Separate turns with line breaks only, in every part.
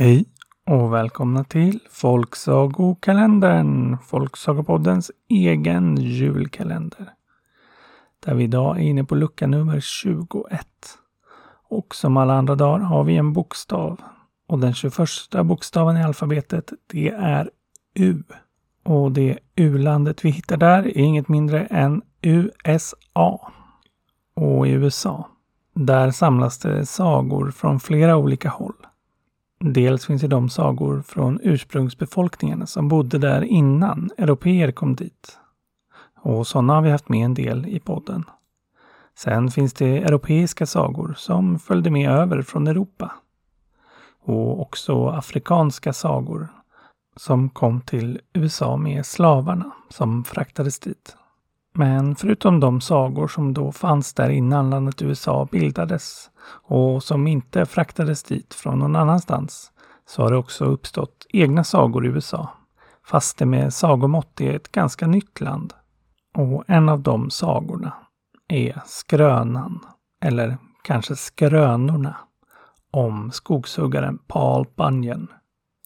Hej och välkomna till Folksagokalendern, Folksagopoddens egen julkalender. Där vi idag är inne på lucka nummer 21. Och som alla andra dagar har vi en bokstav. Och den 21 bokstaven i alfabetet, det är U. Och det U-landet vi hittar där är inget mindre än USA. Och i USA, där samlas det sagor från flera olika håll. Dels finns det de sagor från ursprungsbefolkningen som bodde där innan europeer kom dit. Och sådana har vi haft med en del i podden. Sen finns det europeiska sagor som följde med över från Europa. Och också afrikanska sagor som kom till USA med slavarna som fraktades dit. Men förutom de sagor som då fanns där innan landet USA bildades och som inte fraktades dit från någon annanstans så har det också uppstått egna sagor i USA. Fast det med sagomått är ett ganska nytt land. Och en av de sagorna är Skrönan, eller kanske Skrönorna, om skogshuggaren Paul Bunyan.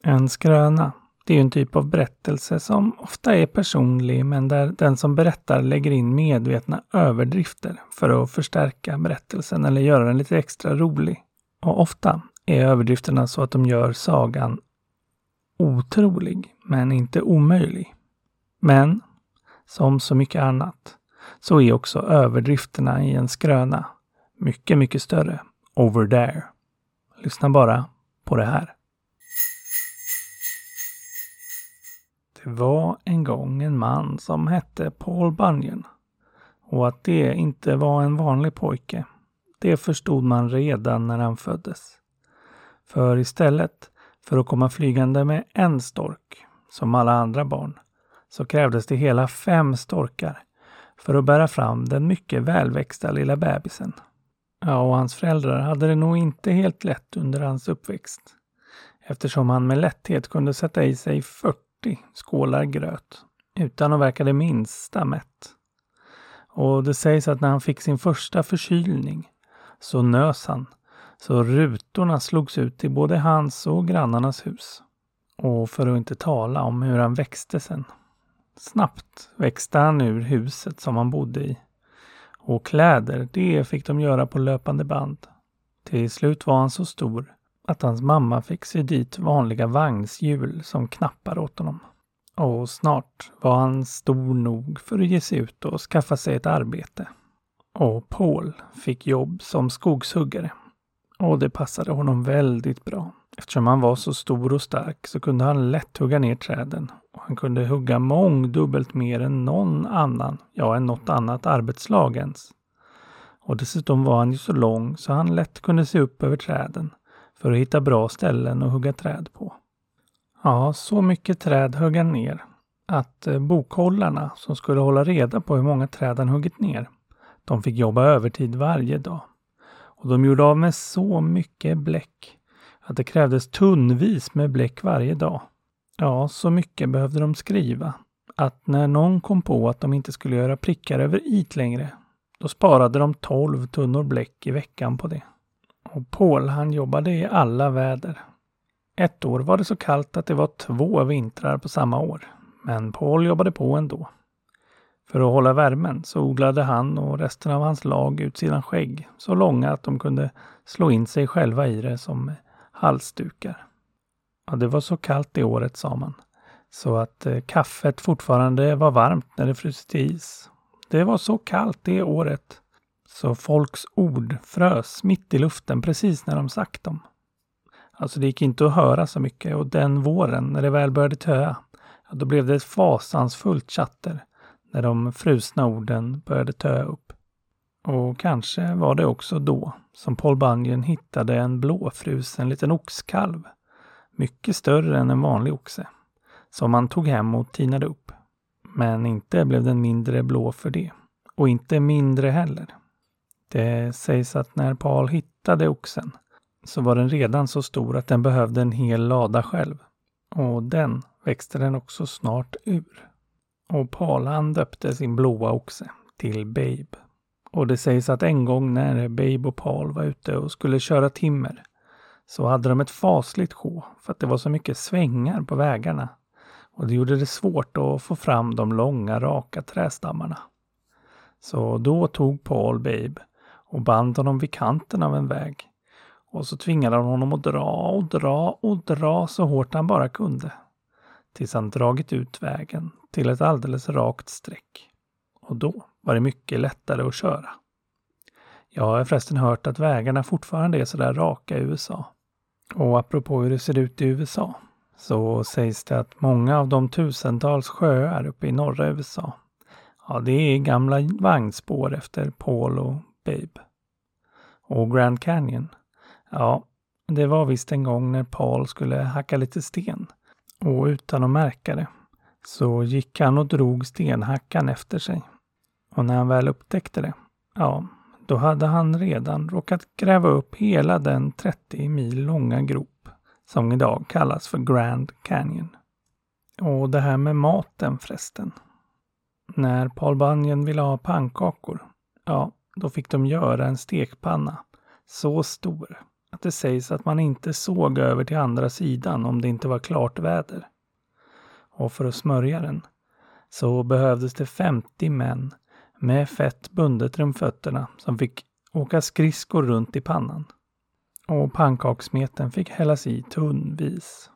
En skröna det är en typ av berättelse som ofta är personlig men där den som berättar lägger in medvetna överdrifter för att förstärka berättelsen eller göra den lite extra rolig. Och ofta är överdrifterna så att de gör sagan otrolig, men inte omöjlig. Men, som så mycket annat, så är också överdrifterna i en skröna mycket, mycket större over there. Lyssna bara på det här. Det var en gång en man som hette Paul Bunyan. Och att det inte var en vanlig pojke, det förstod man redan när han föddes. För istället för att komma flygande med en stork, som alla andra barn, så krävdes det hela fem storkar för att bära fram den mycket välväxta lilla bebisen. Ja, och hans föräldrar hade det nog inte helt lätt under hans uppväxt. Eftersom han med lätthet kunde sätta i sig 40 40 skålar gröt utan att verka det minsta mätt. Och det sägs att när han fick sin första förkylning så nös han så rutorna slogs ut i både hans och grannarnas hus. Och för att inte tala om hur han växte sen. Snabbt växte han ur huset som han bodde i. Och kläder, det fick de göra på löpande band. Till slut var han så stor att hans mamma fick sy dit vanliga vagnshjul som knappar åt honom. Och snart var han stor nog för att ge sig ut och skaffa sig ett arbete. Och Paul fick jobb som skogshuggare. Och det passade honom väldigt bra. Eftersom han var så stor och stark så kunde han lätt hugga ner träden. Och han kunde hugga mångdubbelt mer än någon annan, ja än något annat arbetslag ens. Och dessutom var han ju så lång så han lätt kunde se upp över träden för att hitta bra ställen att hugga träd på. Ja, så mycket träd högg han ner att eh, bokhållarna som skulle hålla reda på hur många träd han huggit ner, de fick jobba övertid varje dag. Och de gjorde av med så mycket bläck att det krävdes tunnvis med bläck varje dag. Ja, så mycket behövde de skriva att när någon kom på att de inte skulle göra prickar över it längre, då sparade de 12 tunnor bläck i veckan på det. Och Paul han jobbade i alla väder. Ett år var det så kallt att det var två vintrar på samma år. Men Paul jobbade på ändå. För att hålla värmen så odlade han och resten av hans lag ut sina skägg så långa att de kunde slå in sig själva i det som halsdukar. Ja, det var så kallt det året, sa man, så att eh, kaffet fortfarande var varmt när det frusit till is. Det var så kallt det året så folks ord frös mitt i luften precis när de sagt dem. Alltså det gick inte att höra så mycket och den våren när det väl började töa, ja, då blev det ett fasansfullt chatter när de frusna orden började töa upp. Och kanske var det också då som Paul Bunyan hittade en blåfrusen liten oxkalv, mycket större än en vanlig oxe, som han tog hem och tinade upp. Men inte blev den mindre blå för det. Och inte mindre heller. Det sägs att när Paul hittade oxen så var den redan så stor att den behövde en hel lada själv. Och den växte den också snart ur. Och Paul han döpte sin blåa oxe till Babe. Och det sägs att en gång när Babe och Paul var ute och skulle köra timmer så hade de ett fasligt sjå för att det var så mycket svängar på vägarna och det gjorde det svårt att få fram de långa raka trästammarna. Så då tog Paul Babe och band honom vid kanten av en väg och så tvingade han honom att dra och dra och dra så hårt han bara kunde. Tills han dragit ut vägen till ett alldeles rakt streck. Och då var det mycket lättare att köra. Jag har förresten hört att vägarna fortfarande är sådär raka i USA. Och apropå hur det ser ut i USA så sägs det att många av de tusentals sjöar uppe i norra USA, ja det är gamla vagnspår efter Paul och Babe. Och Grand Canyon, ja det var visst en gång när Paul skulle hacka lite sten. Och utan att märka det så gick han och drog stenhackan efter sig. Och när han väl upptäckte det, ja, då hade han redan råkat gräva upp hela den 30 mil långa grop som idag kallas för Grand Canyon. Och det här med maten förresten. När Paul Bunyan ville ha pannkakor, ja, då fick de göra en stekpanna så stor att det sägs att man inte såg över till andra sidan om det inte var klart väder. Och för att smörja den så behövdes det 50 män med fett bundet runt fötterna som fick åka skridskor runt i pannan. Och pannkakssmeten fick hällas i tunnvis.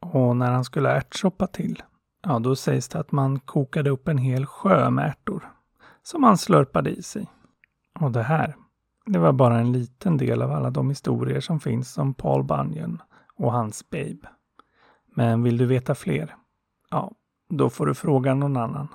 Och när han skulle ärtsoppa till, ja då sägs det att man kokade upp en hel sjö med ärtor som han slurpade i sig. Och det här, det var bara en liten del av alla de historier som finns om Paul Bunyan och hans Babe. Men vill du veta fler? Ja, då får du fråga någon annan.